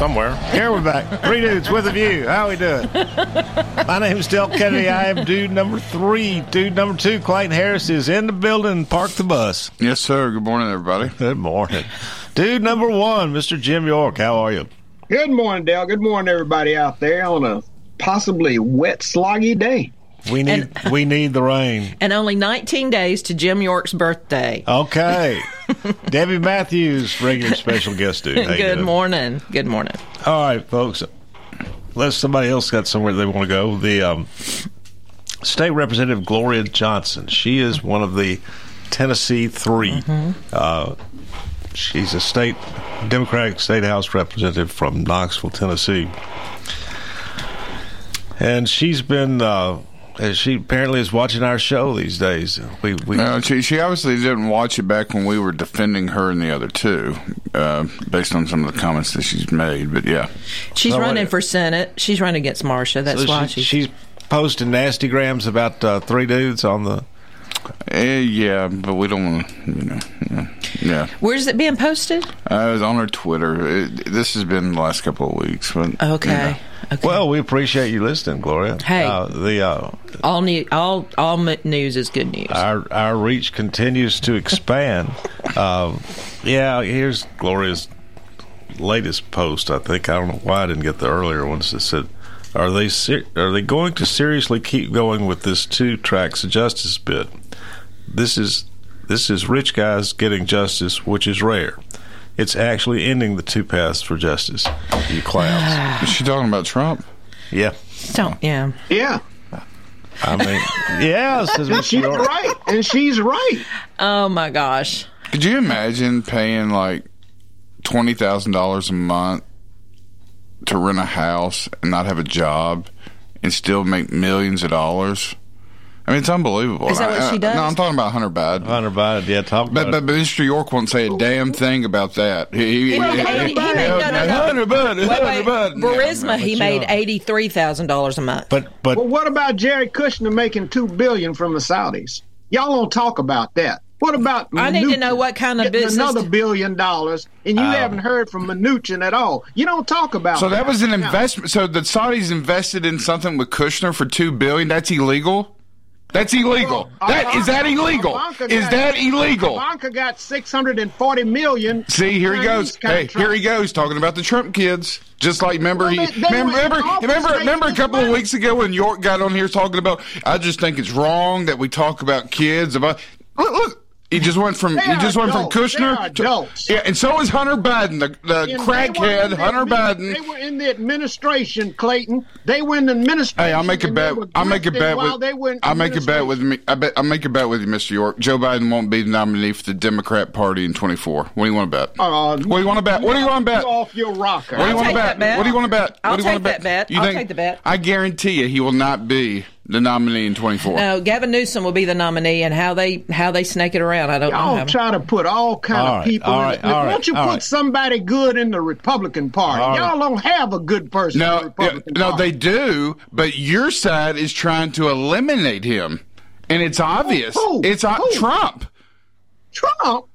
Somewhere. Here we're back. Three dudes with a view. How we doing? My name is Del Kennedy. I am dude number three. Dude number two, Clayton Harris, is in the building. Park the bus. Yes, sir. Good morning, everybody. Good morning. Dude number one, Mr. Jim York. How are you? Good morning, Dale. Good morning, everybody out there on a possibly wet, sloggy day. We need we need the rain. And only 19 days to Jim York's birthday. Okay. Debbie Matthews, regular special guest dude. You Good doing? morning. Good morning. All right, folks. Unless somebody else got somewhere they want to go, the um, state representative Gloria Johnson. She is one of the Tennessee 3 Uh, she's a state Democratic state House representative from Knoxville, Tennessee, and she's been. Uh, she apparently is watching our show these days. We, we No, she, she obviously didn't watch it back when we were defending her and the other two, uh, based on some of the comments that she's made. But yeah, She's running wait. for Senate. She's running against Marsha. That's so why she- she's. she's posting nasty grams about uh, three dudes on the Eh, yeah, but we don't want to, you know, yeah. yeah. Where's it being posted? Uh, it was on her Twitter. It, this has been the last couple of weeks. But, Okay. Okay. Well, we appreciate you listening, Gloria. Hey. uh, the uh, all new, all all news is good news. our our reach continues to expand. um, yeah, here's Gloria's latest post. I think I don't know why I didn't get the earlier ones that said, "Are they ser- are they going to seriously keep going with this two tracks justice bit? This is this is rich guys getting justice, which is rare." It's actually ending the two paths for justice. You clowns. is she talking about Trump? yeah. Don't yeah. Yeah, I mean, yeah, says and she's York. right, and she's right. Oh my gosh. Could you imagine paying like twenty thousand dollars a month to rent a house and not have a job and still make millions of dollars? I mean, it's unbelievable. Is that what I- she I- does? No, I'm talking about Hunter Biden. Hunter Biden, yeah, talk about But, it. but, but Mr. York won't say a damn thing about that. He, he, Well, he- he- he- he- no, no, no. Hunter Biden, Wait, Hunter. Biden. Burisma, he made eighty three thousand dollars a month. But but Well, what about Jared Kushner making 2 billion from the Saudis? Y'all don't talk about that. What about? I need to know what kind of business Another billion dollars, and you oh. haven't heard from Mnuchin at all. You don't talk about. so that was an investment. So the Saudis invested in something with Kushner for two billion. That's illegal. That's illegal. Well, That is that illegal? Ivanka Is got- that illegal? Ivanka got six hundred and forty million. See, here he goes. Hey, here he goes talking about the Trump kids. Just like remember Well, he remember remember remember, remember a couple of weeks ago when York got on here talking about I just think it's wrong that we talk about kids about look look he just went from They he just went from adults. They Kushner to adults. yeah, and so is Hunter Biden, the, the And they were crackhead in the Hunter admin- Biden. They were in the administration, Clayton. They were in the administration. Hey, I'll make a and bet. I'll make a bet with. they were I'll make a bet with me. I bet. I'll make a bet with you, Mr. York. Joe Biden won't be the nominee for the Democrat Party in 24. What do you want to bet? Uh, what do you want to bet? What do you want to bet? You off your rocker. What do you want to bet? What do you want to bet? I'll what do you want take to bet? that bet. You I'll think- take the bet. I guarantee you, he will not be the nominee in 24. no, Gavin Newsom will be the nominee, and how they how they snake it around, I don't Y'all know. try to put all kind All of right, people. all in right, the, all Why right, don't you all put right. somebody good in the Republican Party? All Y'all don't have a good person in the No, yeah, Republican no, they do, but your side is trying to eliminate him, and it's obvious. Who? It's uh, Who? Trump. Trump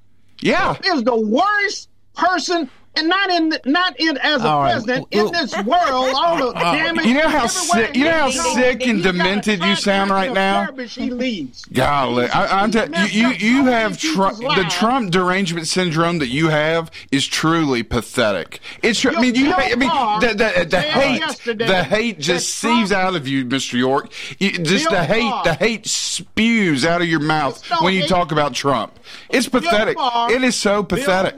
Yeah. is the worst person. And not in, not in as a All president in this world. All the uh, uh, damage. You know how sick- you know how sick and demented you sound right now? He leaves. Golly, I, I'm tell- you, you, you have Trump, the Trump derangement syndrome that you have is truly pathetic. It's, tr- I mean, you, I mean, Barr the, the, the hate, the hate just seeps out of you, Mr. York. You, just the hate, the hate spews out of your mouth when you talk about Trump. It's pathetic. It is so pathetic.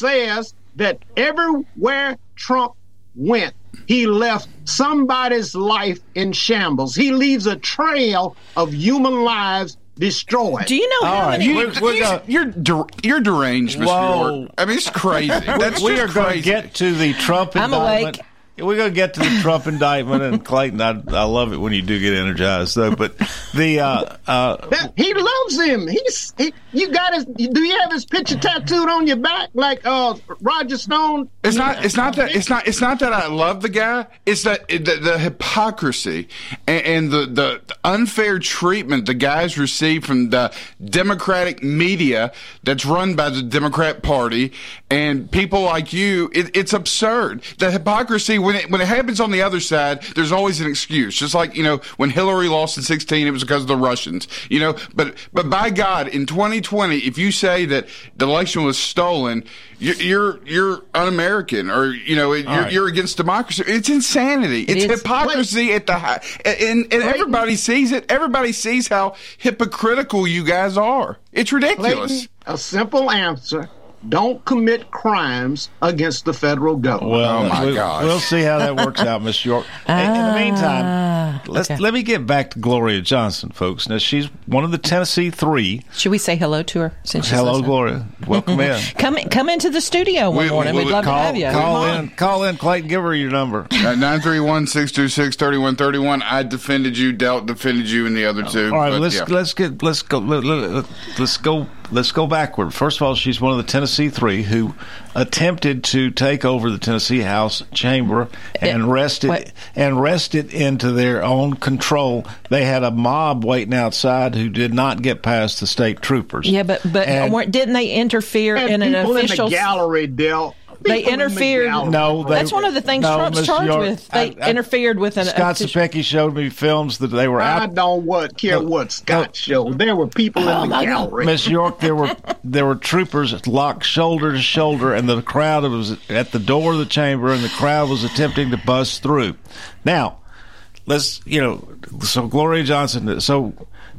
Bill Barr says that everywhere Trump went, he left somebody's life in shambles. He leaves a trail of human lives destroyed. Do you know All how right. many? We're- we're you, gonna- you're der- you're deranged, Mr. Whoa. York. I mean, it's crazy. That's we just are going to get to the Trump I'm indictment. awake. We're gonna get to the Trump indictment and Clayton. I, I love it when you do get energized, though. But the uh, uh, he loves him. He's he, you got his. Do you have his picture tattooed on your back like uh Roger Stone? It's not. It's not that. It's not. It's not that I love the guy. It's that the, the hypocrisy and, and the, the unfair treatment the guys receive from the Democratic media that's run by the Democrat Party and people like you. It, it's absurd. The hypocrisy when it when it happens on the other side, there's always an excuse. Just like you know when Hillary lost in 16, it was because of the Russians. You know, but but by God, in 2020, if you say that the election was stolen, you're you're, you're un-American, or you know, you're, right. you're against democracy. It's insanity. it's is. hypocrisy at the high, and, and everybody sees it. Everybody sees how hypocritical you guys are. It's ridiculous. Clayton, a simple answer. Don't commit crimes against the federal government. well, Oh, my we'll, gosh. we'll see how that works out, Miss York. Hey, in the ah, meantime, let's okay. let me get back to Gloria Johnson, folks. Now she's one of the Tennessee Three. Should we say hello to her? Since she's Hello, listening? Gloria. Welcome in. Come come into the studio one We- morning. we- We'd love to Call, have you. call in, call in, Clayton. Give her your number. At 931-626-3131, I defended you, Delt defended you, and the other two. All right, but, let's yeah. let's get let's go let, let, let's go let's go backward. First of all, she's one of the Tennessee three who attempted to take over the Tennessee House chamber and wrest it and wrest it into their own control. They had a mob waiting outside who did not get past the state troopers. Yeah, but but And- didn't they interfere And in an people official? in the gallery, Dell. They People in the interfered- gallery. No, they, That's one of the things no, Trump's Miss charged York, with. They I- I- interfered with an Scott official- Sapecki showed me films that they were I out. don't what care what Scott showed. There were people in oh, the gallery. Miss York, there were there were troopers locked shoulder to shoulder, and the crowd was at the door of the chamber, and the crowd was attempting to bust through. Now, let's you know, so Gloria Johnson. So,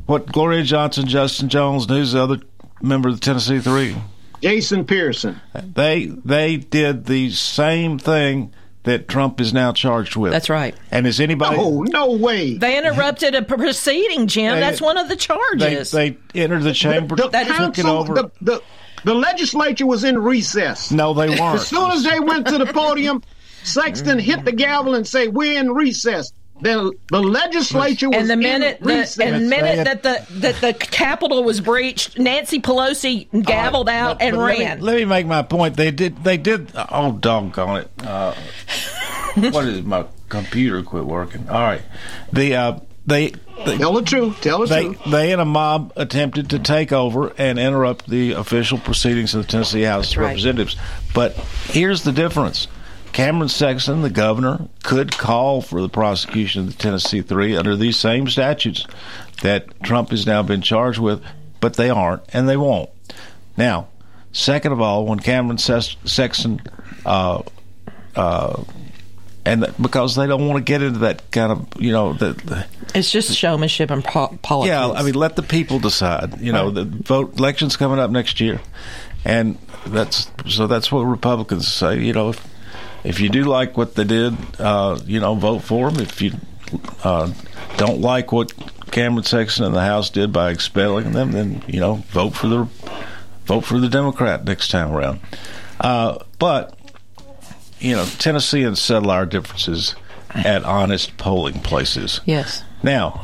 what Gloria Johnson, Justin Jones, and who's the other member of the Tennessee Three? Jason Pearson. They they did the same thing that Trump is now charged with. That's right. And is anybody? Oh no way! They interrupted a proceeding, Jim. They- That's one of the charges. they entered the chamber, the took it council, over. the, the the legislature was in recess. no, they weren't. As soon as they went to the podium, Sexton hit the gavel and say, "We're in recess." The the legislature was and the minute in the and the minute that the that the Capitol was breached, Nancy Pelosi gavelled out But and let me- ran. Let me, make my point. They did. They did. Oh, doggone it! Uh, what is my computer quit working? All right. The uh, they. they Tell the truth. Tell the they, truth. they and a mob attempted to take over and interrupt the official proceedings of the Tennessee House of right. Representatives. But here's the difference. Cameron Sexton, the governor, could call for the prosecution of the Tennessee Three under these same statutes that Trump has now been charged with, but they aren't and they won't. Now, second of all, when Cameron Sex- Sexton, uh, uh, and because they don't want to get into that kind of, you know, the, the It's just showmanship and po- politics. yeah, I mean, let the people decide. You know, the vote elections coming up next year, and that's so. That's what Republicans say. You know, if if you do like what they did, uh, you know, vote for them. If you uh, don't like what Cameron Sexton and the House did by expelling them, then you know, vote for the vote for the Democrat next time around. Uh, but you know, Tennesseans settle our differences at honest polling places. yes. Now,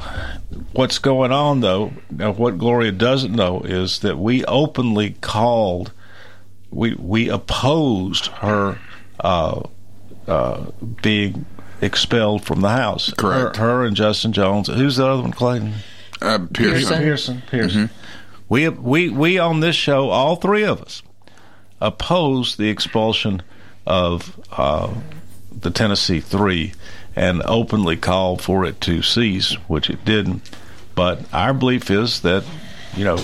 what's going on though? Now, what Gloria doesn't know is that we openly called, we we opposed her uh, uh, being expelled from the House. Correct. Her, her and Justin Jones. Who's the other one, Clayton? Uh, Pearson. Pearson. Pearson. We we we on this show, all three of us, opposed the expulsion of uh, the Tennessee Three, and openly called for it to cease, which it didn't. But our belief is that, you know,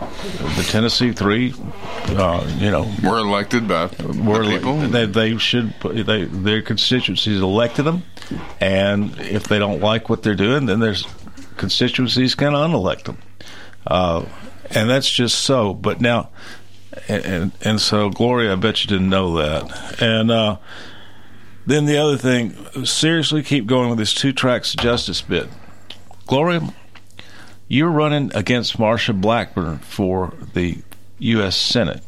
the Tennessee Three, uh, you know, We're elected by were the people. they, they should they their constituencies elected them, and if they don't like what they're doing, then there's constituencies can unelect them, uh, and that's just so. But now, and, and and so Gloria, I bet you didn't know that, and uh, then the other thing, seriously, keep going with this two tracks justice bit, Gloria. You're running against Marsha Blackburn for the U.S. Senate.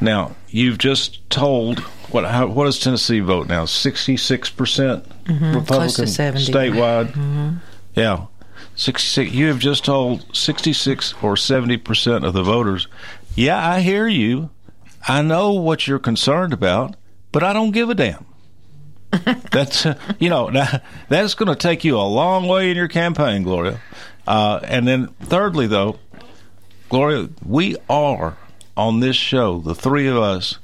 Now you've just told what? How, what does Tennessee vote now? Sixty six percent mm-hmm. Republican to 70. statewide. Mm-hmm. Yeah, sixty six. You have just told sixty six or seventy percent of the voters. Yeah, I hear you. I know what you're concerned about, but I don't give a damn. That's uh, you know that, that's going to take you a long way in your campaign, Gloria. Uh, and then thirdly, though, Gloria, we are on this show. The three of us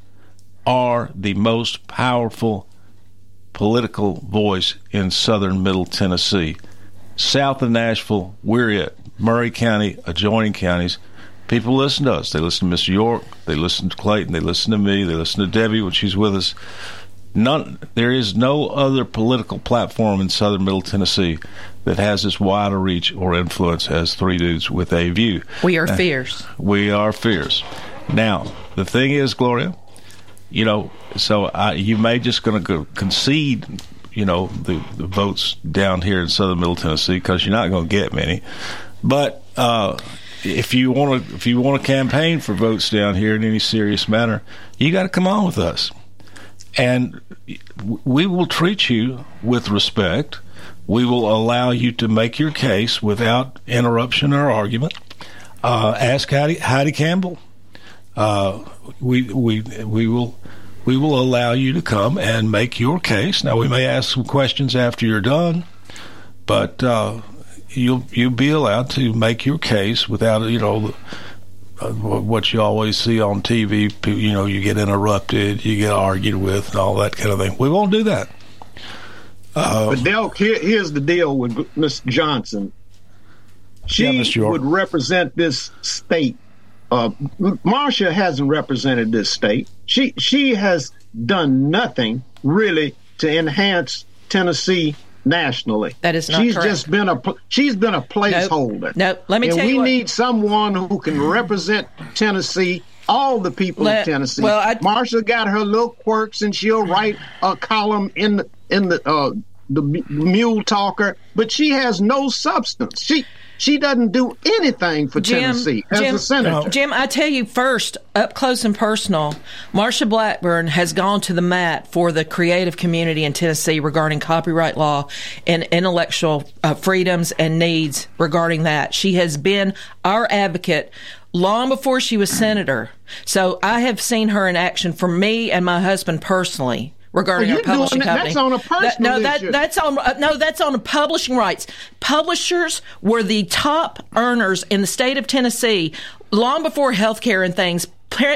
are the most powerful political voice in southern Middle Tennessee. South of Nashville, we're it. Maury County, adjoining counties. People listen to us. They listen to Mr. York. They listen to Clayton. They listen to me. They listen to Debbie when she's with us. None. There is no other political platform in southern Middle Tennessee that has as wide a reach or influence as Three Dudes with a View. We are fierce. We are fierce. Now, the thing is, Gloria, you know, so I, you may just going to concede, you know, the, the votes down here in southern Middle Tennessee because you're not going to get many. But uh, if you want to, if you want to campaign for votes down here in any serious manner, you got to come on with us, and we will treat you with respect. We will allow you to make your case without interruption or argument. Uh, ask Heidi, Heidi Campbell uh, we we we will we will allow you to come and make your case. Now we may ask some questions after you're done, but uh, you'll you'll be allowed to make your case without you know. What you always see on TV, you know, you get interrupted, you get argued with, and all that kind of thing. We won't do that. Uh, but Del, here, here's the deal with Miss Johnson. She Yeah, would represent this state. Uh, Marsha hasn't represented this state. She she has done nothing really to enhance Tennessee nationally. That is not She's correct. just been a she's been a placeholder. Nope. Let me and tell we you what- need someone who can represent Tennessee. All the people Let- of Tennessee. well, I- Marsha got her little quirks, and she'll write a column in the in the uh, the Mule Talker, but she has no substance. She she doesn't do anything for Jim, Tennessee as Jim, a senator. Jim, I tell you first, up close and personal, Marsha Blackburn has gone to the mat for the creative community in Tennessee regarding copyright law and intellectual uh, freedoms and needs regarding that. She has been our advocate long before she was senator. So I have seen her in action for me and my husband personally. Regarding Well, our doing publishing company, that's on a That- no, that, issue. that's on uh, no, that's on publishing rights. Publishers were the top earners in the state of Tennessee long before healthcare and things.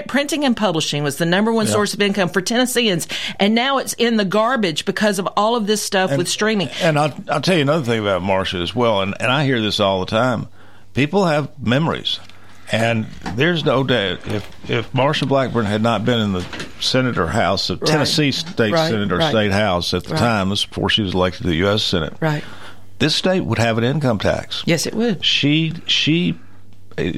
Printing and publishing was the number one source of income for Tennesseans, and now it's in the garbage because of all of this stuff with streaming. And I'll, I'll tell you another thing about Marsha as well, and, and I hear this all the time. People have memories. And there's no doubt if if Marsha Blackburn had not been in the Senate or House of Tennessee State Right, Senate or right. State House at the Right. time, this before she was elected to the U.S. Senate, Right? this state would have an income tax. Yes, it would. She she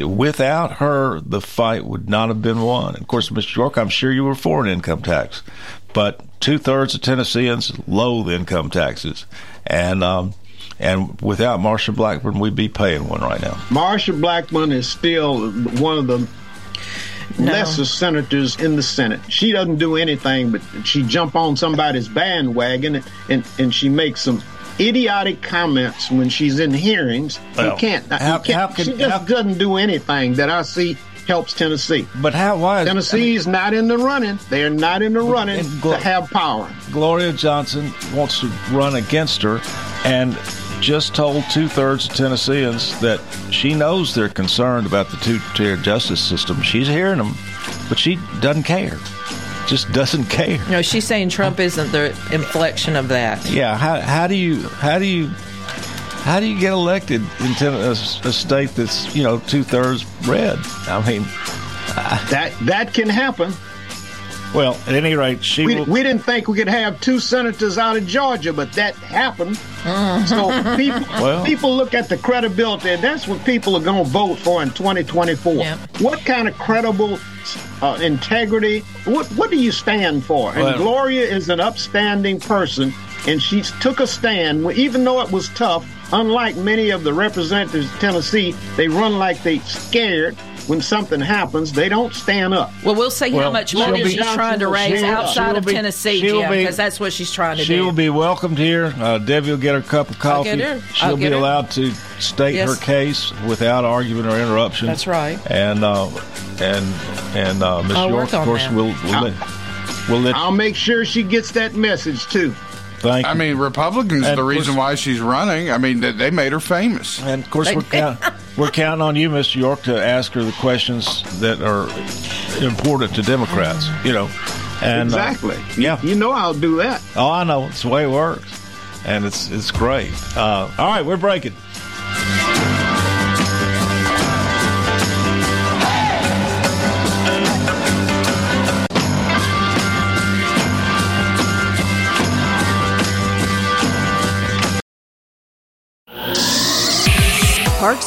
without her the fight would not have been won. Of course, Mr. York, I'm sure you were for an income tax, but two thirds of Tennesseans loathe income taxes, and um, and without Marsha Blackburn, we'd be paying one right now. Marsha Blackburn is still one of the lesser senators in the Senate. She doesn't do anything, but she jump on somebody's bandwagon and, and she makes some idiotic comments when she's in hearings. Well, you can't. you can't- how can- she just how- doesn't do anything that I see helps Tennessee. But how? Why? is- Tennessee's not in the running. They're not in the running and Glo- to have power. Gloria Johnson wants to run against her and just told two thirds of Tennesseans that she knows they're concerned about the two tier justice system. She's hearing them, but she doesn't care. Just doesn't care. No, she's saying Trump isn't the inflection of that. Yeah, how, how do you how do you how do you get elected in ten, a, a state that's you know two thirds red? I mean, That that can happen. Well, at any rate, she We, will. we didn't think we could have two senators out of Georgia, but that happened. So people, Well- people look at the credibility, and that's what people are going to vote for in 2024. Yeah. What kind of credible uh, integrity? What what do you stand for? And Well- Gloria is an upstanding person, and she took a stand, even though it was tough. Unlike many of the representatives of Tennessee, they run like they're scared. When something happens, they don't stand up. Well, we'll see Well, how much money be- she's trying to raise outside of be- Tennessee, she'll Jim, because that's what she's trying to do. She'll be welcomed here. Uh, Debbie will get her cup of I'll coffee. get her. She'll I'll be get her. allowed to state Yes. her case without argument or interruption. That's right. And uh, and and uh, Miss York, of course, that. will will let, will let I'll make sure she gets that message too. thank. I you. mean, Republicans And the reason course- why she's running. I mean, they, they made her famous. And of course, we're, count, we're counting on you, Mr. York, to ask her the questions that are important to Democrats. You know, and uh, exactly. yeah. You know I'll do that. oh, I know it's the way it works, and it's it's great. Uh, all right, we're breaking.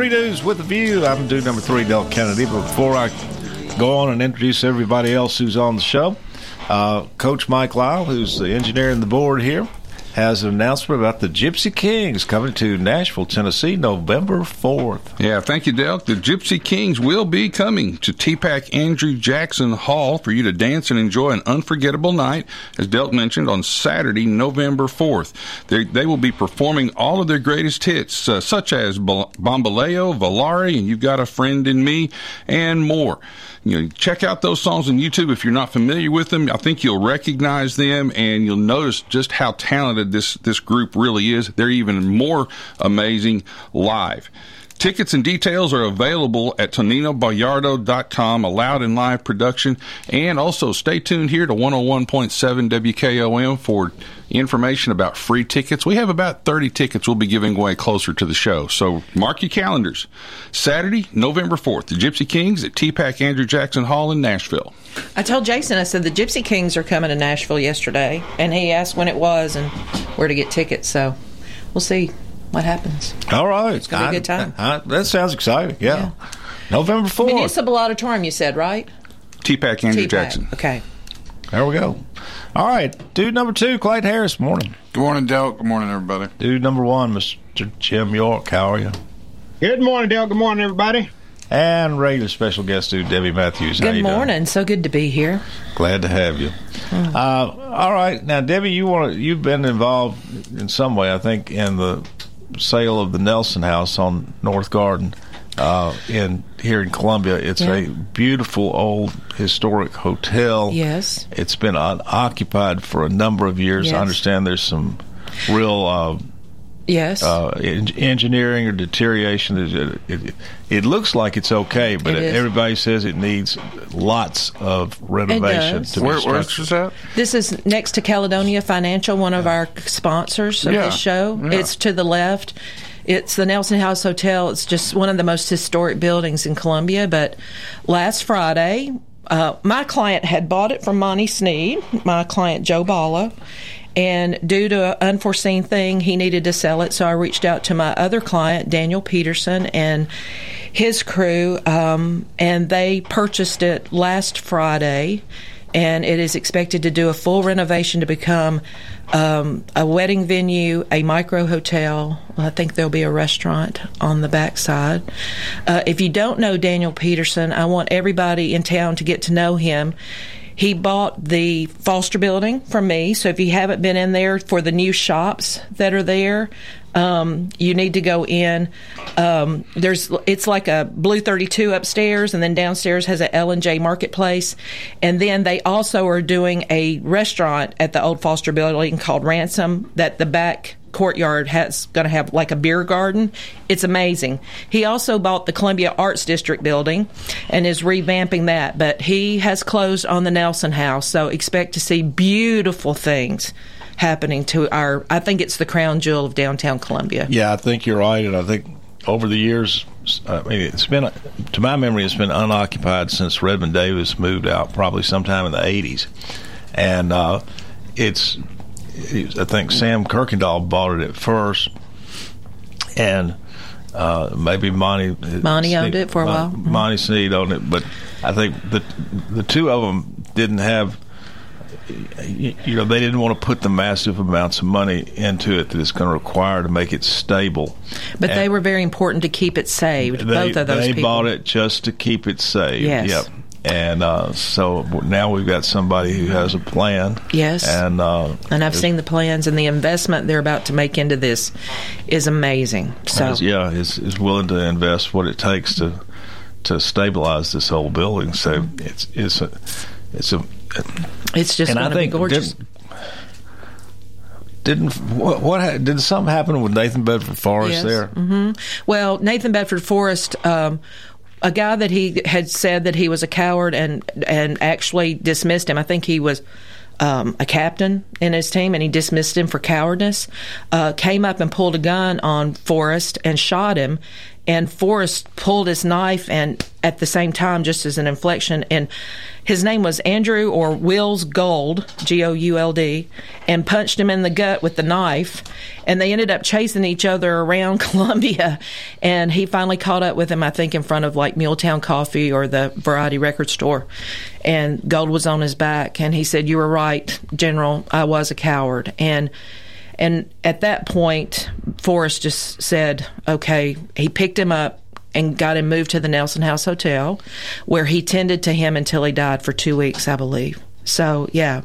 Three News with a view. I'm dude number three, Del Kennedy. But before I go on and introduce everybody else who's on the show, uh, Coach Mike Lyle, who's the engineer in the board here, has an announcement about the Gipsy Kings coming to Nashville, Tennessee, November 4th. Yeah, thank you, Del. The Gipsy Kings will be coming to TPAC Andrew Jackson Hall for you to dance and enjoy an unforgettable night, as Del mentioned, on Saturday, November 4th. They, they will be performing all of their greatest hits, uh, such as Bamboleo, Volare, and You've Got a Friend in Me, and more you know, check out those songs on YouTube if you're not familiar with them. I think you'll recognize them and you'll notice just how talented this, this group really is. They're even more amazing live. Tickets and details are available at ToninoBaliardo.com, allowed in live production. And also stay tuned here to 101.7 WKOM for information about free tickets. We have about 30 tickets we'll be giving away closer to the show. So mark your calendars. Saturday, November 4th, the Gipsy Kings at TPAC Andrew Jackson Hall in Nashville. I told Jason, I said the Gipsy Kings are coming to Nashville yesterday, and he asked when it was and where to get tickets. So we'll see what happens. All right. It's going to be a good time. I, I, that sounds exciting. Yeah. yeah. November 4th. Municipal Auditorium, you said, right? TPAC Andrew T-Pac. Jackson. Okay. There we go. All right. Dude number two, Clayton Harris. Morning. Good morning, Del. Good morning, everybody. Dude number one, Mr. Jim York. How are you? Good morning, Dale. Good morning, everybody. And regular special guest, dude, Debbie Matthews. Good morning. So good to be here. Glad to have you. Mm. Uh, all right. Now, Debbie, you want you've been involved in some way, I think, in the sale of the Nelson House on North Garden uh, in here in Columbia. It's yeah. a beautiful old historic hotel. Yes, it's been unoccupied for a number of years. Yes. I understand there's some real. Uh, Yes. Uh, engineering or deterioration. It, it, it, looks like it's okay, but it everybody says it needs lots of renovation. To Where, where's this at? This is next to Caledonia Financial, one of our sponsors of yeah. the show. Yeah. It's to the left. It's the Nelson House Hotel. It's just one of the most historic buildings in Columbia. But last Friday, uh, my client had bought it from Monty Sneed, my client Joe Balla, and due to an unforeseen thing, he needed to sell it. So I reached out to my other client, Daniel Peterson, and his crew, um, and they purchased it last Friday. And it is expected to do a full renovation to become um, a wedding venue, a micro hotel. I think there'll be a restaurant on the backside. Uh, if you don't know Daniel Peterson, I want everybody in town to get to know him. He bought the Foster building from me. So if you haven't been in there for the new shops that are there, um, you need to go in. Um, there's it's like a Blue 32 upstairs, and then downstairs has a L and J Marketplace, and then they also are doing a restaurant at the old Foster building called Ransom. That the back courtyard has going to have like a beer garden. It's amazing. He also bought the Columbia Arts District building and is revamping that, but he has closed on the Nelson House, so expect to see beautiful things happening to our I think it's the crown jewel of downtown Columbia. Yeah, I think you're right and I think over the years, I mean, it's been, to my memory, it's been unoccupied since Redmond Davis moved out, probably sometime in the 80s. And uh, it's, I think Sam Kirkendall bought it at first. And uh, maybe Monty Monty owned it for a while. Monty Sneed owned it, but I think the the two of them didn't have. You know, they didn't want to put the massive amounts of money into it that it's going to require to make it stable. But And they were very important to keep it saved. they, both of those they people. bought it just to keep it saved. Yes. Yep. And uh, so now we've got somebody who has a plan. Yes. And uh, And I've seen the plans and the investment they're about to make into this is amazing. So is- yeah, is is willing to invest what it takes to to stabilize this whole building. So it's it's a it's a it's just and I going be think gorgeous. Didn't, didn't what, what did something happen with Nathan Bedford Forrest Yes. there? hmm Well, Nathan Bedford Forrest, um, a guy that he had said that he was a coward and and actually dismissed him. I think he was. Um, a captain in his team, and he dismissed him for cowardice. Uh, came up and pulled a gun on Forrest and shot him. And Forrest pulled his knife, and at the same time, just as an inflection, and his name was Andrew or Wills Gould, G O U L D, and punched him in the gut with the knife. And they ended up chasing each other around Columbia. And he finally caught up with him, I think, in front of like Muletown Coffee or the Variety Record Store. And Gould was on his back. And he said, You were right, General. I was a coward. And and at that point, Forrest just said, okay, he picked him up and got him moved to the Nelson House Hotel, where he tended to him until he died for two weeks, I believe. So, yeah.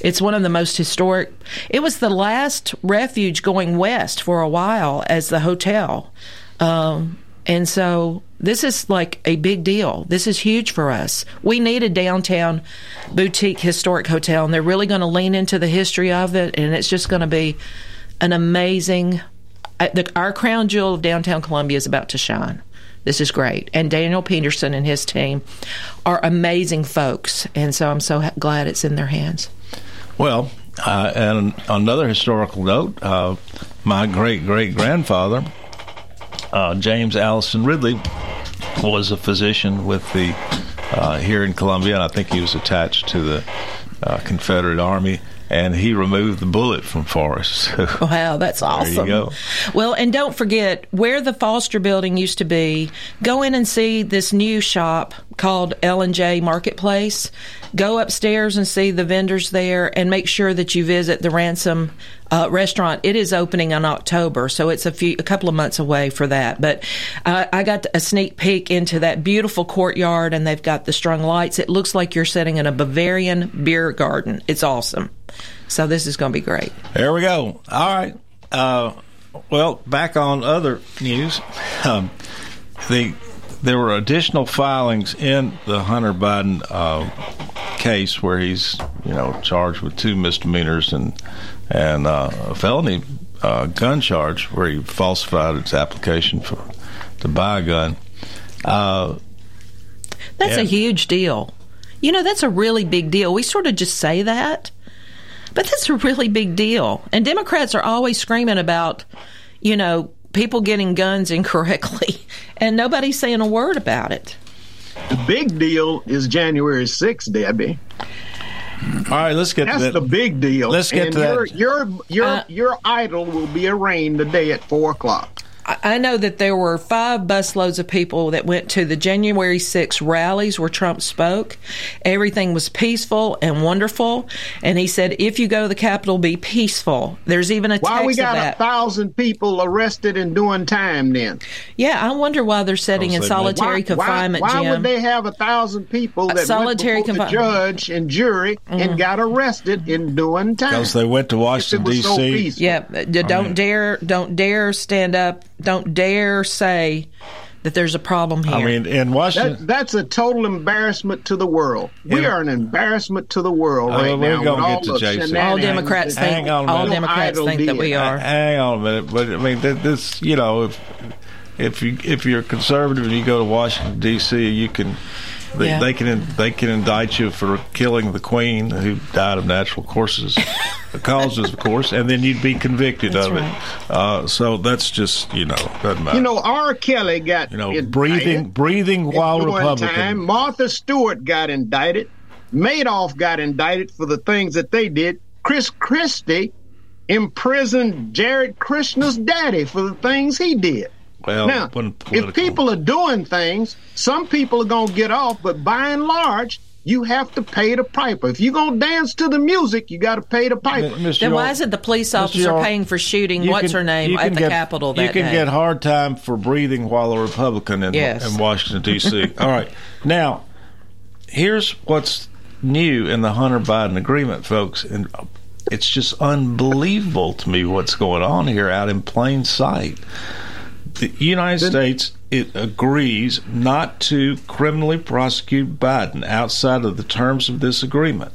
It's one of the most historic. It was the last refuge going west for a while as the hotel. Um, and so this is like a big deal. This is huge for us. We need a downtown boutique historic hotel, and they're really going to lean into the history of it, and it's just going to be an amazing. uh, our crown jewel of downtown Columbia is about to shine. This is great. And Daniel Peterson and his team are amazing folks, and so I'm so glad it's in their hands. Well, uh, and another historical note, uh, my great great grandfather, uh, James Allison Ridley, was a physician with the uh, here in Columbia, and I think he was attached to the uh, Confederate Army. And he removed the bullet from Forrest. So Wow, that's awesome. There you go. Well, and don't forget where the Foster building used to be. Go in and see this new shop called L and J Marketplace. Go upstairs and see the vendors there, and make sure that you visit the Ransom uh, restaurant. It is opening in October, so it's a few, a couple of months away for that. But uh, I got a sneak peek into that beautiful courtyard, and they've got the strung lights. It looks like you're sitting in a Bavarian beer garden. It's awesome. So this is going to be great. There we go. All right. Uh, well, back on other news, um, the there were additional filings in the Hunter Biden uh, case where he's you know charged with two misdemeanors and and uh, a felony uh, gun charge where he falsified his application for to buy a gun. Uh, That's a huge deal. You know, that's a really big deal. We sort of just say that, but that's a really big deal. And Democrats are always screaming about, you know, people getting guns incorrectly, and nobody's saying a word about it. The big deal is January 6th, Debbie. All right, let's get That's to that. the big deal. Let's get and to that. your, Your your Uh, your idol will be arraigned today at four o'clock. I I know that there were five busloads of people that went to the January 6 rallies where Trump spoke. Everything was peaceful and wonderful. And he said, if you go to the Capitol, be peaceful. There's even a Why text we of got a thousand people arrested and doing time then? Yeah, I wonder why they're sitting oh, in Because they solitary why, confinement, why, why would they have a thousand people that solitary went before the judge and jury and mm. got arrested in doing time? Because they went to Washington was so D.C. Yeah, d- don't dare, don't dare stand up, don't dare say that there's a problem here. I mean, in Washington, That, that's a total embarrassment to the world. We Yeah. are an embarrassment to the world right we're now. gonna get all to the all Democrats that think Hang all. Democrats think that we are. Hang on a minute, but I mean, this, you know, if if you if you're conservative and you go to Washington D.C., you can They, Yeah. they can they can indict you for killing the queen who died of natural courses, causes, of course, and then you'd be convicted That's of it. Uh, so that's just you know doesn't matter. You know, R. Kelly got You know, indicted breathing breathing while at one Republican. Time. Martha Stewart got indicted. Madoff got indicted for the things that they did. Chris Christie imprisoned Jared Kushner's daddy for the things he did. Well, now, when if people are doing things, some people are going to get off, but by and large, you have to pay the piper. If you're going to dance to the music, you got to pay the piper. Then why isn't the police officer York, paying for shooting what's can- her name you at can the get- Capitol that You can day? get hard time for breathing while a Republican in, Yes. in Washington D.C. All right, now here's what's new in the Hunter Biden agreement, folks, and it's just unbelievable to me what's going on here out in plain sight. The United States it agrees not to criminally prosecute Biden outside of the terms of this agreement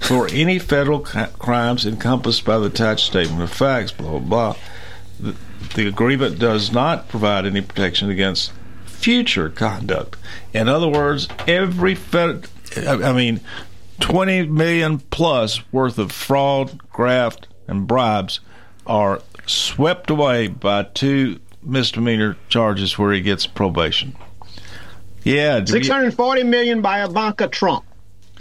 for any federal c- crimes encompassed by the attached statement of facts. Blah blah blah. The, the agreement does not provide any protection against future conduct. In other words, every fed, I I mean, twenty million plus worth of fraud, graft, and bribes are swept away by two misdemeanor charges where he gets probation. Yeah, 640 million by Ivanka Trump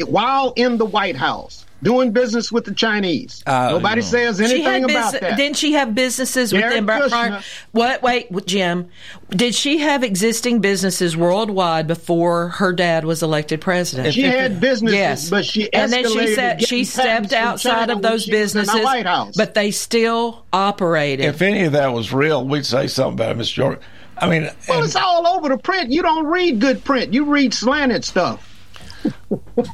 while in the White House doing business with the Chinese. Uh, Nobody says anything about busi- that. Didn't she have businesses with Jared them? prior- Kushner. What? Wait, Jim. Did she have existing businesses worldwide before her dad was elected president? She had businesses, yes. but she and then she escalated said she stepped outside China of those she the businesses, White House. but they still operated. if any of that was real, we'd say something about it, Mr. York. I mean, well, it's all over the print. You don't read good print. You read slanted stuff.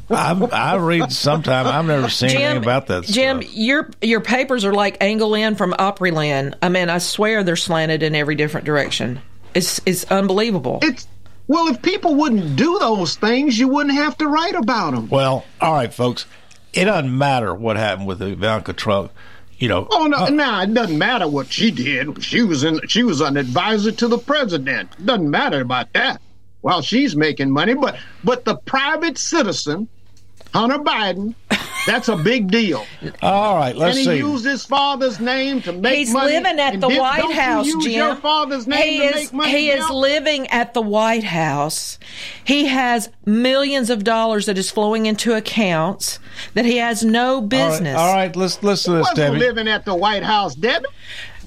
I, I read sometime. I've never seen Jim, anything about that. Jim, your your papers are like Angle In from Opryland. I mean, I swear they're slanted in every different direction. It's it's unbelievable. It's well, if people wouldn't do those things, you wouldn't have to write about them. Well, all right, folks. It doesn't matter what happened with Ivanka Trump. You know, Oh no! Uh, now it doesn't matter what she did. She was in. She was an advisor to the president. Doesn't matter about that. While she's making money, but but the private citizen, Hunter Biden, that's a big deal. all right, let's and he see. used his father's name to make He's money. He's living at and the did- White don't you House, use Jim. Your father's name he to is make money. he is living at the White House. He has millions of dollars that is flowing into accounts that he has no business. All right, let's listen to this, Debbie. living at the White House, Debbie.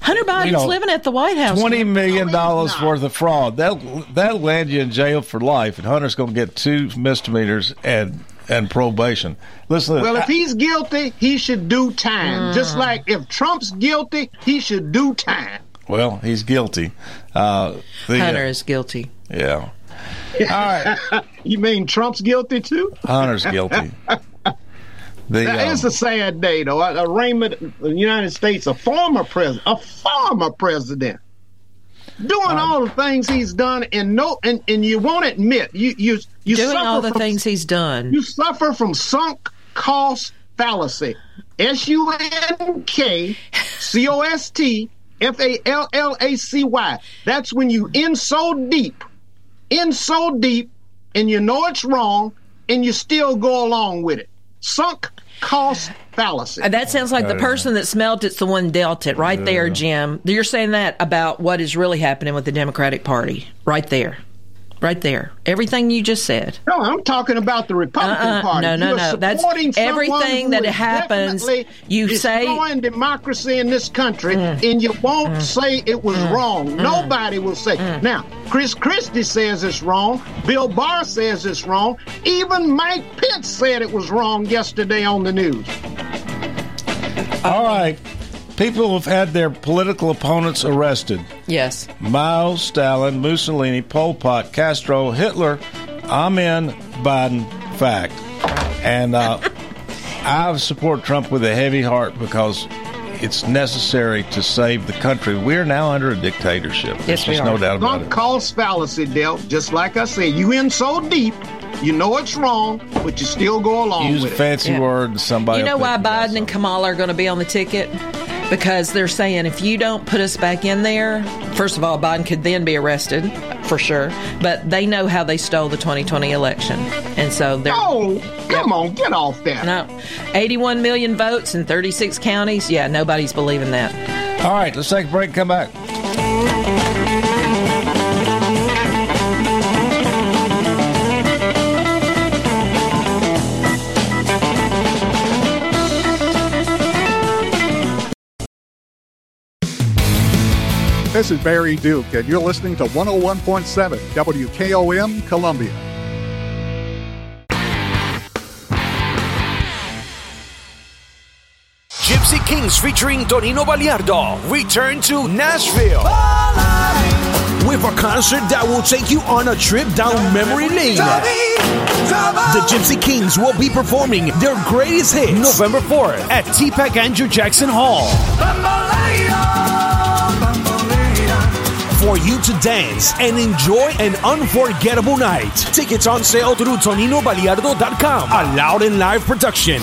Hunter Biden's You know, living at the White House. Twenty million dollars worth of fraud. That'll that'll land you in jail for life, and Hunter's going to get two misdemeanors and and probation. Listen, to Well, this. if he's guilty, he should do time. Mm. Just like if Trump's guilty, he should do time. well, he's guilty. Uh, the, uh, Hunter is guilty. yeah, All right. you mean Trump's guilty too? Hunter's guilty. The, That um, is a sad day, though. A arraignment of the United States, a former president, a former president, doing all the things he's done, and no, and, and you won't admit you you you Doing suffer all the from, things he's done. You suffer from sunk cost fallacy. S U N K C O S T F A L L A C Y. That's when you in so deep, in so deep, and you know it's wrong, and you still go along with it. Sunk cost fallacy. Uh, That sounds like the person that smelt it's the one dealt it. Right there, Jim. You're saying that about what is really happening with the Democratic Party. Right there. Right there. Everything you just said. No, I'm talking about the Republican Uh-uh, Party. no, no, You're no. That's supporting everything that that is happens, definitely you say- destroying democracy in this country, mm. and you won't mm. say it was mm. wrong. Nobody will say. Now, Chris Christie says it's wrong. Bill Barr says it's wrong. Even Mike Pence said it was wrong yesterday on the news. all right. People have had their political opponents arrested. Yes. Mao, Stalin, Mussolini, Pol Pot, Castro, Hitler. Amen. Biden. Fact. And uh, I support Trump with a heavy heart because it's necessary to save the country. We're now under a dictatorship. Yes, There's just no doubt about Sunk it. cost fallacy, Del. Just like I said, you in so deep, you know it's wrong, but you still go along Use with it. fancy Yeah. word somebody. you know why Biden and Kamala are going to be on the ticket? Because they're saying if you don't put us back in there, first of all, Biden could then be arrested. for sure, but they know how they stole the 2020 election, and so they're. Oh, come on, get off that. No, 81 million votes in 36 counties. Yeah, nobody's believing that. All right, let's take a break. Come back. This is Barry Duke, and you're listening to 101.7 WKOM Columbia. Gipsy Kings featuring Tonino Baliardo return to Nashville. With a concert that will take you on a trip down memory lane. The Gipsy Kings will be performing their greatest hits November 4th at TPAC Andrew Jackson Hall. Dance and enjoy an unforgettable night. Tickets on sale through ToninoBaliardo.com. A loud and live production.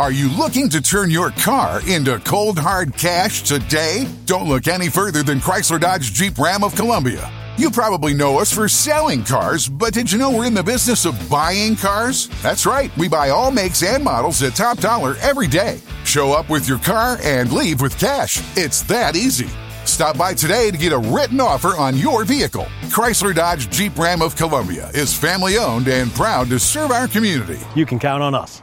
Are you looking to turn your car into cold hard cash today? Don't look any further than Chrysler Dodge Jeep Ram of Columbia. You probably know us for selling cars, but did you know we're in the business of buying cars? That's right, we buy all makes and models at top dollar every day. Show up with your car and leave with cash. It's that easy. Stop by today to get a written offer on your vehicle. Chrysler Dodge Jeep Ram of Columbia is family owned and proud to serve our community. You can count on us.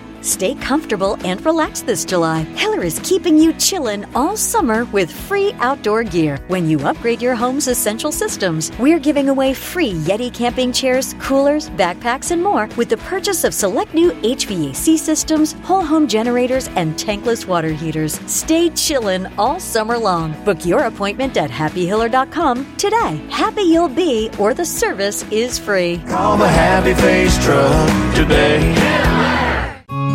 Stay comfortable and relax this July. Hiller is keeping you chillin' all summer with free outdoor gear. When you upgrade your home's essential systems, we're giving away free Yeti camping chairs, coolers, backpacks, and more with the purchase of select new HVAC systems, whole home generators, and tankless water heaters. Stay chillin' all summer long. Book your appointment at happyhiller.com today. Happy you'll be, or the service is free. Call the Happy Face Truck today.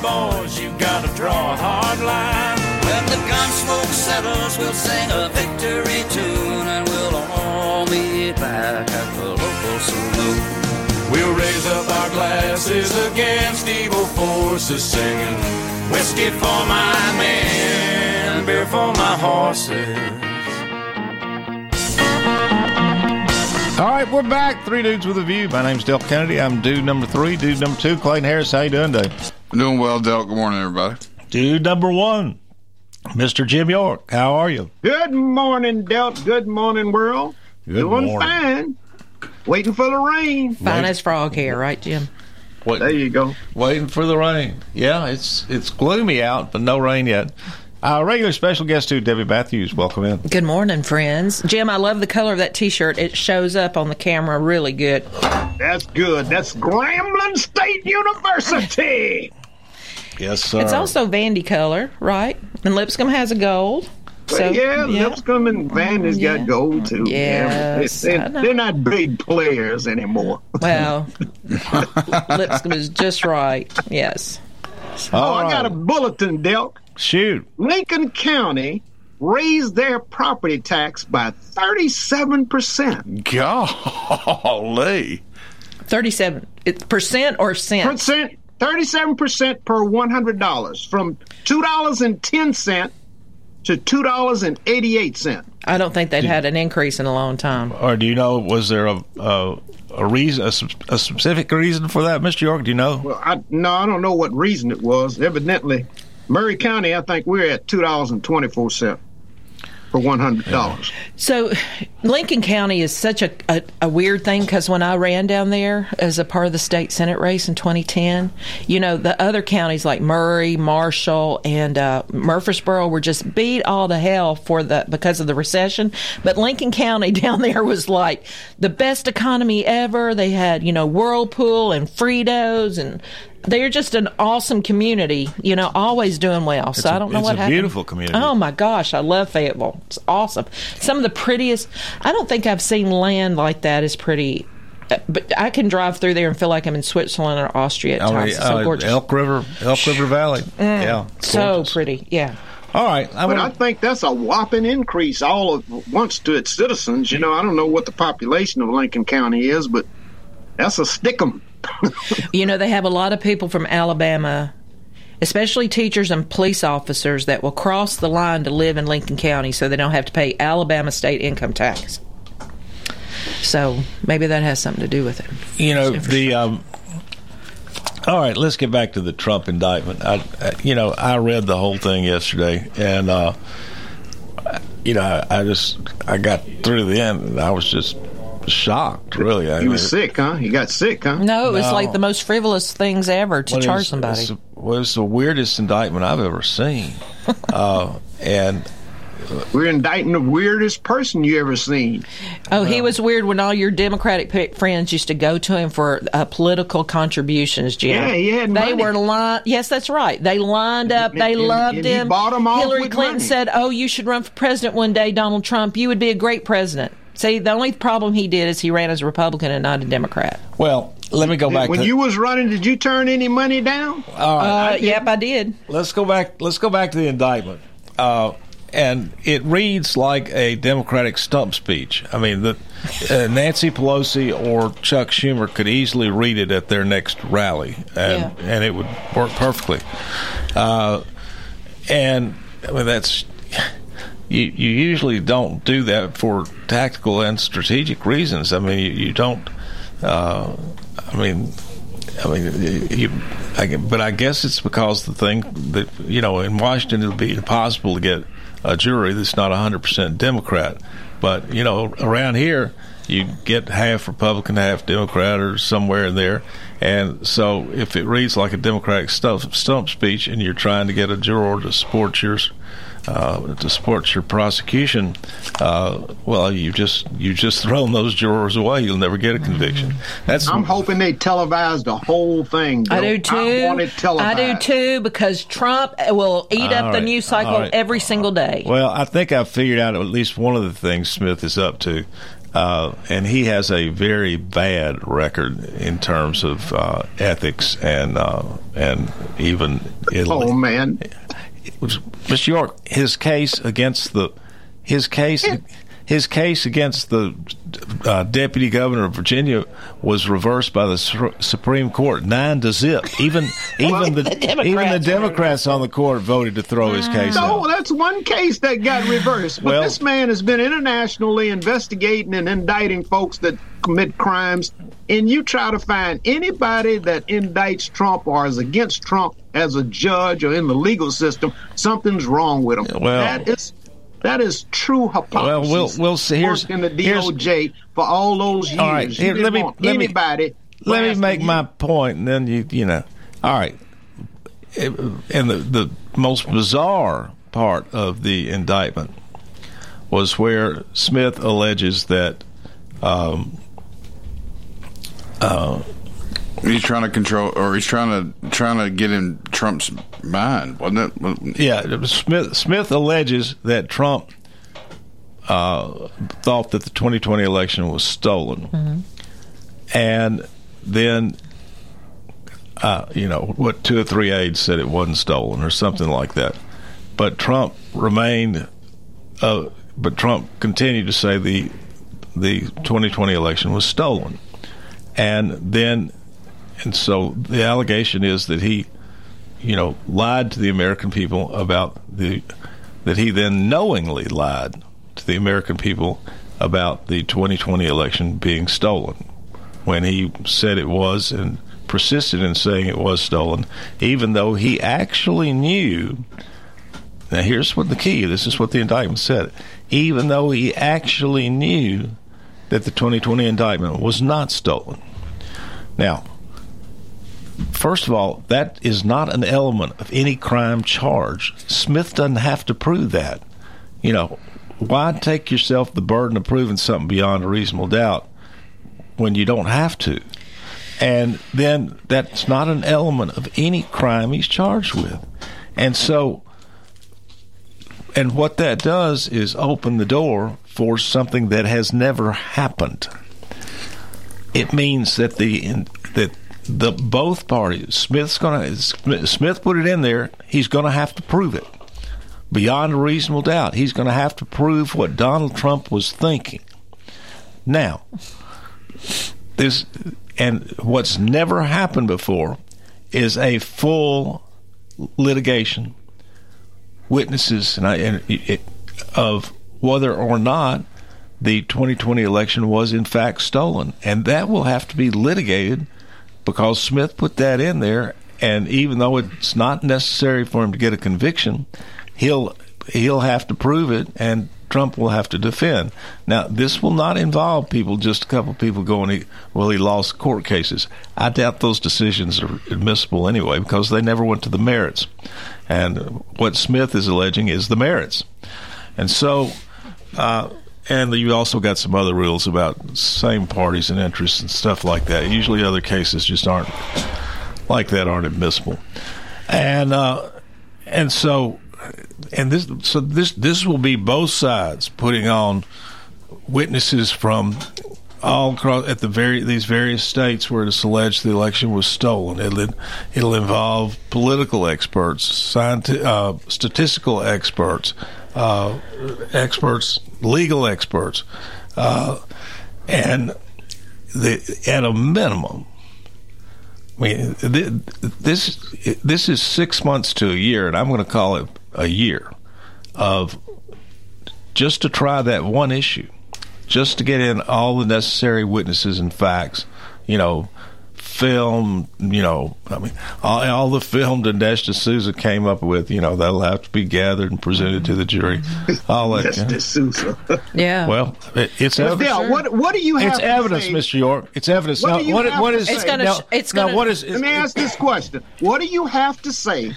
Boys, you gotta draw a hard line. When the gun smoke settles, we'll sing a victory tune and we'll all meet back at the local saloon. We'll raise up our glasses against evil forces, singing whiskey for my men, beer for my horses. All right, we're back. Three dudes with a view. My name's Del Kennedy. I'm dude number three. Dude number two, Clayton Harris. How you doing, Dave? Doing well, Del. Good morning, everybody. Dude number one, Mr. Jim York. How are you? Good morning, Delt. Good morning, world. Good Doing morning. fine. Waiting for the rain. Fine as frog hair, right, Jim? Wait, there you go. Waiting for the rain. Yeah, it's it's gloomy out, but no rain yet. Our regular special guest too, Debbie Matthews. Welcome in. Good morning, friends. Jim, I love the color of that T-shirt. It shows up on the camera really good. That's good. That's Grambling State University. Yes, sir. It's also Vandy color, right? And Lipscomb has a gold. So yeah, Lipscomb and Vandy's got gold too. Yes, Yeah, They- know. they're not big players anymore. Well, Lipscomb is just right. Yes. Oh, I got a bulletin, Delk. Shoot. Lincoln County raised their property tax by 37%. Golly. Thirty-seven percent or cents? Percent, 37% per $100 from $2.10 to $2.88. I don't think they'd had an increase in a long time. Or do you know? Was there a a, a reason, a, a specific reason for that, Mr. York? Do you know? Well, I, no, I don't know what reason it was. Evidently, Maury County, I think we're at $2.24 for $100. So, Lincoln County is such a, a, a weird thing because when I ran down there as a part of the state senate race in 2010, you know, the other counties like Maury, Marshall, and uh, Murfreesboro were just beat all to hell for the because of the recession. But Lincoln County down there was like the best economy ever. They had you know Whirlpool and Fritos and. They're just an awesome community, you know, always doing well. So It's a- I don't know it's what a happened. beautiful community. Oh my gosh, I love Fayetteville. It's awesome. Some of the prettiest. I don't think I've seen land like that is pretty. uh, But I can drive through there and feel like I'm in Switzerland or Austria at Oh, times. It's so uh, gorgeous. Elk River, Elk River Valley. Mm, yeah, so gorgeous. pretty. Yeah. All right, but I think that's a whopping increase all at once to its citizens. You know, I don't know what the population of Lincoln County is, but that's a stickum. You know, they have a lot of people from Alabama, especially teachers and police officers, that will cross the line to live in Lincoln County so they don't have to pay Alabama state income tax. So maybe that has something to do with it. You know the. Um, all right, let's get back to the Trump indictment. I, I you know, I read the whole thing yesterday, and uh, you know, I, I just I got through the end, and I was just shocked. Really, I You was mean, sick, huh? He got sick, huh? No, it was No. like the most frivolous things ever to Well, charge was- somebody. it's- was the weirdest indictment I've ever seen, uh, and We're indicting the weirdest person you ever seen. Oh, he was weird when all your Democratic friends used to go to him for uh, political contributions, Jim. Yeah, he had They money. were lined. Yes, that's right. They lined up. They And- loved and he him. bought 'em off Hillary with Clinton money. said, "Oh, you should run for president one day, Donald Trump. You would be a great president." See, the only problem he did is he ran as a Republican and not a Democrat. well, let me go back. when to, you was running, did you turn any money down? All right. Uh, yep, I did. let's go back. Let's go back to the indictment. Uh, and it reads like a Democratic stump speech. I mean, the, uh, Nancy Pelosi or Chuck Schumer could easily read it at their next rally, and and it would work perfectly. Uh, and I mean, that's you. You usually don't do that for tactical and strategic reasons. I mean, you, you don't. Uh, I mean, I mean, you, I, but I guess it's because the thing that you know in Washington it'll be impossible to get a jury that's not 100 percent Democrat. But you know, around here you get half Republican, half Democrat, or somewhere in there. And so, if it reads like a Democratic stump, stump speech, and you're trying to get a juror to support yours, uh, to support your prosecution, uh, well, you just you just thrown those jurors away. You'll never get a conviction. That's I'm hoping they televise the whole thing. I do too. I want it televised. I do too because Trump will eat up All the news cycle all right. every single day. Well, I think I've figured out at least one of the things Smith is up to. Uh, and he has a very bad record in terms of uh, ethics and uh, and even Italy. Oh man, Mr. York, his case against the his case his case against the uh, deputy governor of Virginia was reversed by the Su- Supreme Court nine to zip. Even even the, even the Democrats on the court voted to throw his case out. No, that's one case that got reversed. But Well- this man has been internationally investigating and indicting folks that commit crimes. And you try to find anybody that indicts Trump or is against Trump as a judge or in the legal system, something's wrong with them. Well- that is that is true hypocrisy. Well, we'll we'll see. Here's in the DOJ for all those years. All right, here, let me let me let me make you. my point, and then you you know. All right, and the the most bizarre part of the indictment was where Smith alleges that. Um, uh, He's trying to control, or he's trying to trying to get in Trump's mind, wasn't it? Yeah, Smith. Smith alleges that Trump uh, thought that the 2020 election was stolen, and then, uh, you know, what two or three aides said it wasn't stolen or something like that. But Trump remained. Uh, but Trump continued to say the the 2020 election was stolen, and then, and so the allegation is that he you know, lied to the American people about the that he then knowingly lied to the American people about the 2020 election being stolen when he said it was and persisted in saying it was stolen, even though he actually knew. Now, here's what the key. This is what the indictment said. Even though he actually knew that the 2020 indictment was not stolen. Now, First of all, that is not an element of any crime charge. Smith doesn't have to prove that. You know, why take yourself the burden of proving something beyond a reasonable doubt when you don't have to? And then that's not an element of any crime he's charged with. And so, and what that does is open the door for something that has never happened. It means that the that the both parties, Smith's gonna Smith put it in there. He's going to have to prove it beyond a reasonable doubt. He's going to have to prove what Donald Trump was thinking. Now, this and what's never happened before is a full litigation, witnesses, and, I, and it, of whether or not the 2020 election was in fact stolen, and that will have to be litigated because Smith put that in there. And even though it's not necessary for him to get a conviction, he'll he'll have to prove it, and Trump will have to defend. Now, this will not involve people, just a couple people going, well, he lost court cases. I doubt those decisions are admissible anyway because they never went to the merits. And what Smith is alleging is the merits. And so, uh, and you also got some other rules about same parties and interests and stuff like that. Usually, other cases just aren't like that, aren't admissible. And uh, and so and this so this this will be both sides putting on witnesses from all across at the very these various states where it's alleged the election was stolen. It'll it'll involve political experts, scientific, uh, statistical experts, uh, experts, legal experts, uh, and the at a minimum. I mean, this this is six months to a year, and I'm going to call it a year of just to try that one issue, just to get in all the necessary witnesses and facts you know, film, you know, I mean, all, all the film Dinesh D'Souza came up with, you know, that'll have to be gathered and presented to the jury. All that. Yes, D'Souza. Yeah. Well, it, it's Well, evidence. Dale, what what do you have? It's to evidence, say- Mr. York. It's evidence. What now, do you what, have what to is say? It's gonna- now, it's gonna- what is Let me ask this question: What do you have to say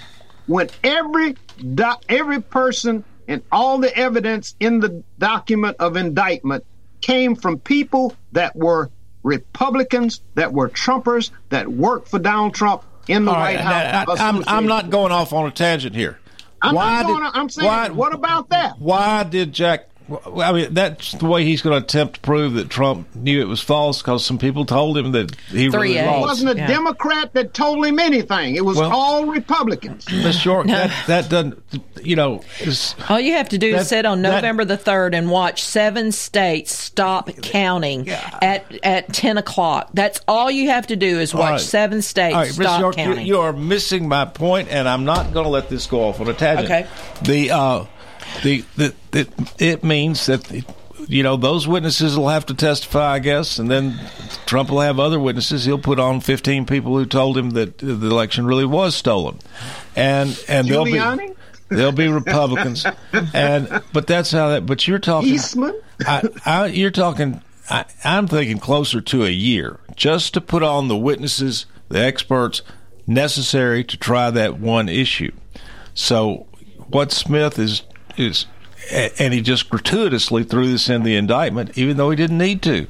when every doc, every person and all the evidence in the document of indictment came from people that were Republicans, that were Trumpers, that worked for Donald Trump in the All White right, House? I, am I'm not going off on a tangent here. I'm why did- I'm saying, why- what about that? Why did Jack? Well, I mean, that's the way he's going to attempt to prove that Trump knew it was false because some people told him that he really It wasn't a Democrat that told him anything. It was Well- all Republicans. Miss York, that, that doesn't, you know, All you have to do That- is sit on that- November the third and watch seven states stop counting at at ten o'clock. That's all you have to do is watch right. seven states All right, stop York, you, counting. you are missing my point, and I'm not going to let this go off on a tangent. Okay. The uh, the the, the it means that the, you know those witnesses will have to testify, I guess, and then Trump will have other witnesses. He'll put on 15 people who told him that the election really was stolen, and and they'll be they'll be Republicans, and but that's how that. But you're talking Eastman? I, I, you're talking. I, I'm thinking closer to a year just to put on the witnesses, the experts necessary to try that one issue. So, what Smith is is, and he just gratuitously threw this in the indictment, even though he didn't need to.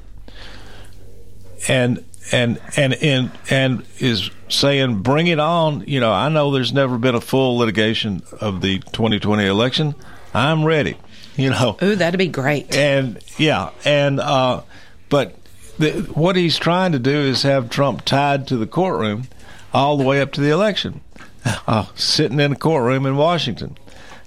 And and and and and is saying, bring it on. You know, I know there's never been a full litigation of the 2020 election. I'm ready. You know, Ooh, that'd be great. and yeah, and uh, but the, what he's trying to do is have Trump tied to the courtroom all the way up to the election, uh, sitting in a courtroom in Washington,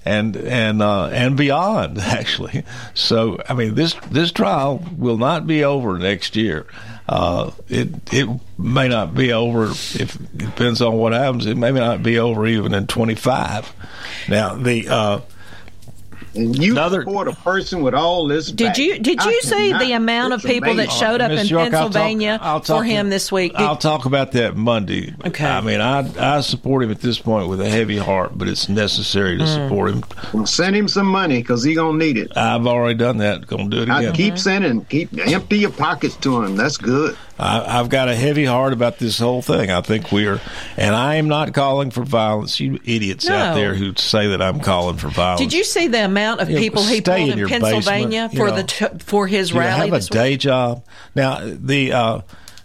and and uh, and beyond actually. So I mean, this this trial will not be over next year. Uh, it it may not be over if it depends on what happens. It may not be over even in twenty five. Now the. And you support a person with all this. Did back. you did I you see the amount of it's people that showed up Miss in York, I'll talk- Pennsylvania I'll for talk- him this week? Did- I'll talk about that Monday. Okay. I mean, I I support him at this point with a heavy heart, but it's necessary to Mm. support him. Well, send him some money because he gonna need it. I've already done that. Going to do it I again. keep sending, keep empty your pockets to him. That's good. I, I've got a heavy heart about this whole thing. I think we are, and I am not calling for violence. You idiots out there who say that I'm calling for violence. Did you see the amount of Yeah, people he pulled in in Pennsylvania basement, you for know. the t- for his Do you rally have a this week? day job now the uh,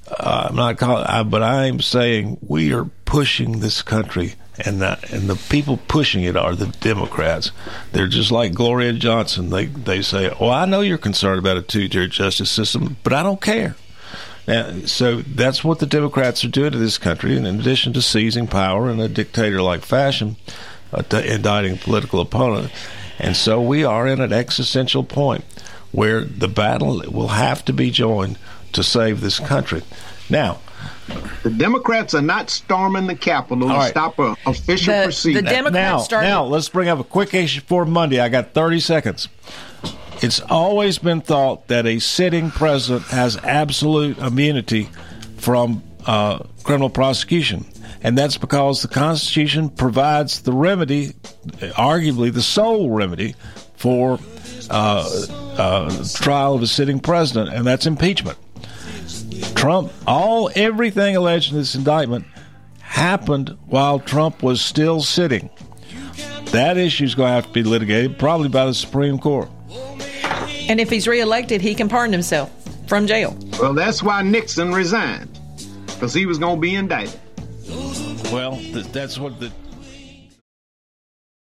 uh, i'm not calling I, but i'm saying we are pushing this country and the, and the people pushing it are the democrats they're just like gloria johnson they they say "Oh, i know you're concerned about a two-tier justice system but i don't care now, so that's what the Democrats are doing to this country. And in addition to seizing power in a dictator-like fashion, uh, t- indicting a political opponent, and so we are in an existential point where the battle will have to be joined to save this country. Now, The Democrats are not storming the Capitol All to right. stop a official proceeding. now, now let's bring up a quick issue for Monday. I got 30 seconds. It's always been thought that a sitting president has absolute immunity from uh, criminal prosecution. And that's because the Constitution provides the remedy, arguably the sole remedy, for uh, uh, trial of a sitting president, and that's impeachment. Trump, all everything alleged in this indictment happened while Trump was still sitting. That issue is going to have to be litigated, probably by the Supreme Court. And if he's reelected, he can pardon himself from jail. Well, that's why Nixon resigned because he was going to be indicted. Well, th- that's what the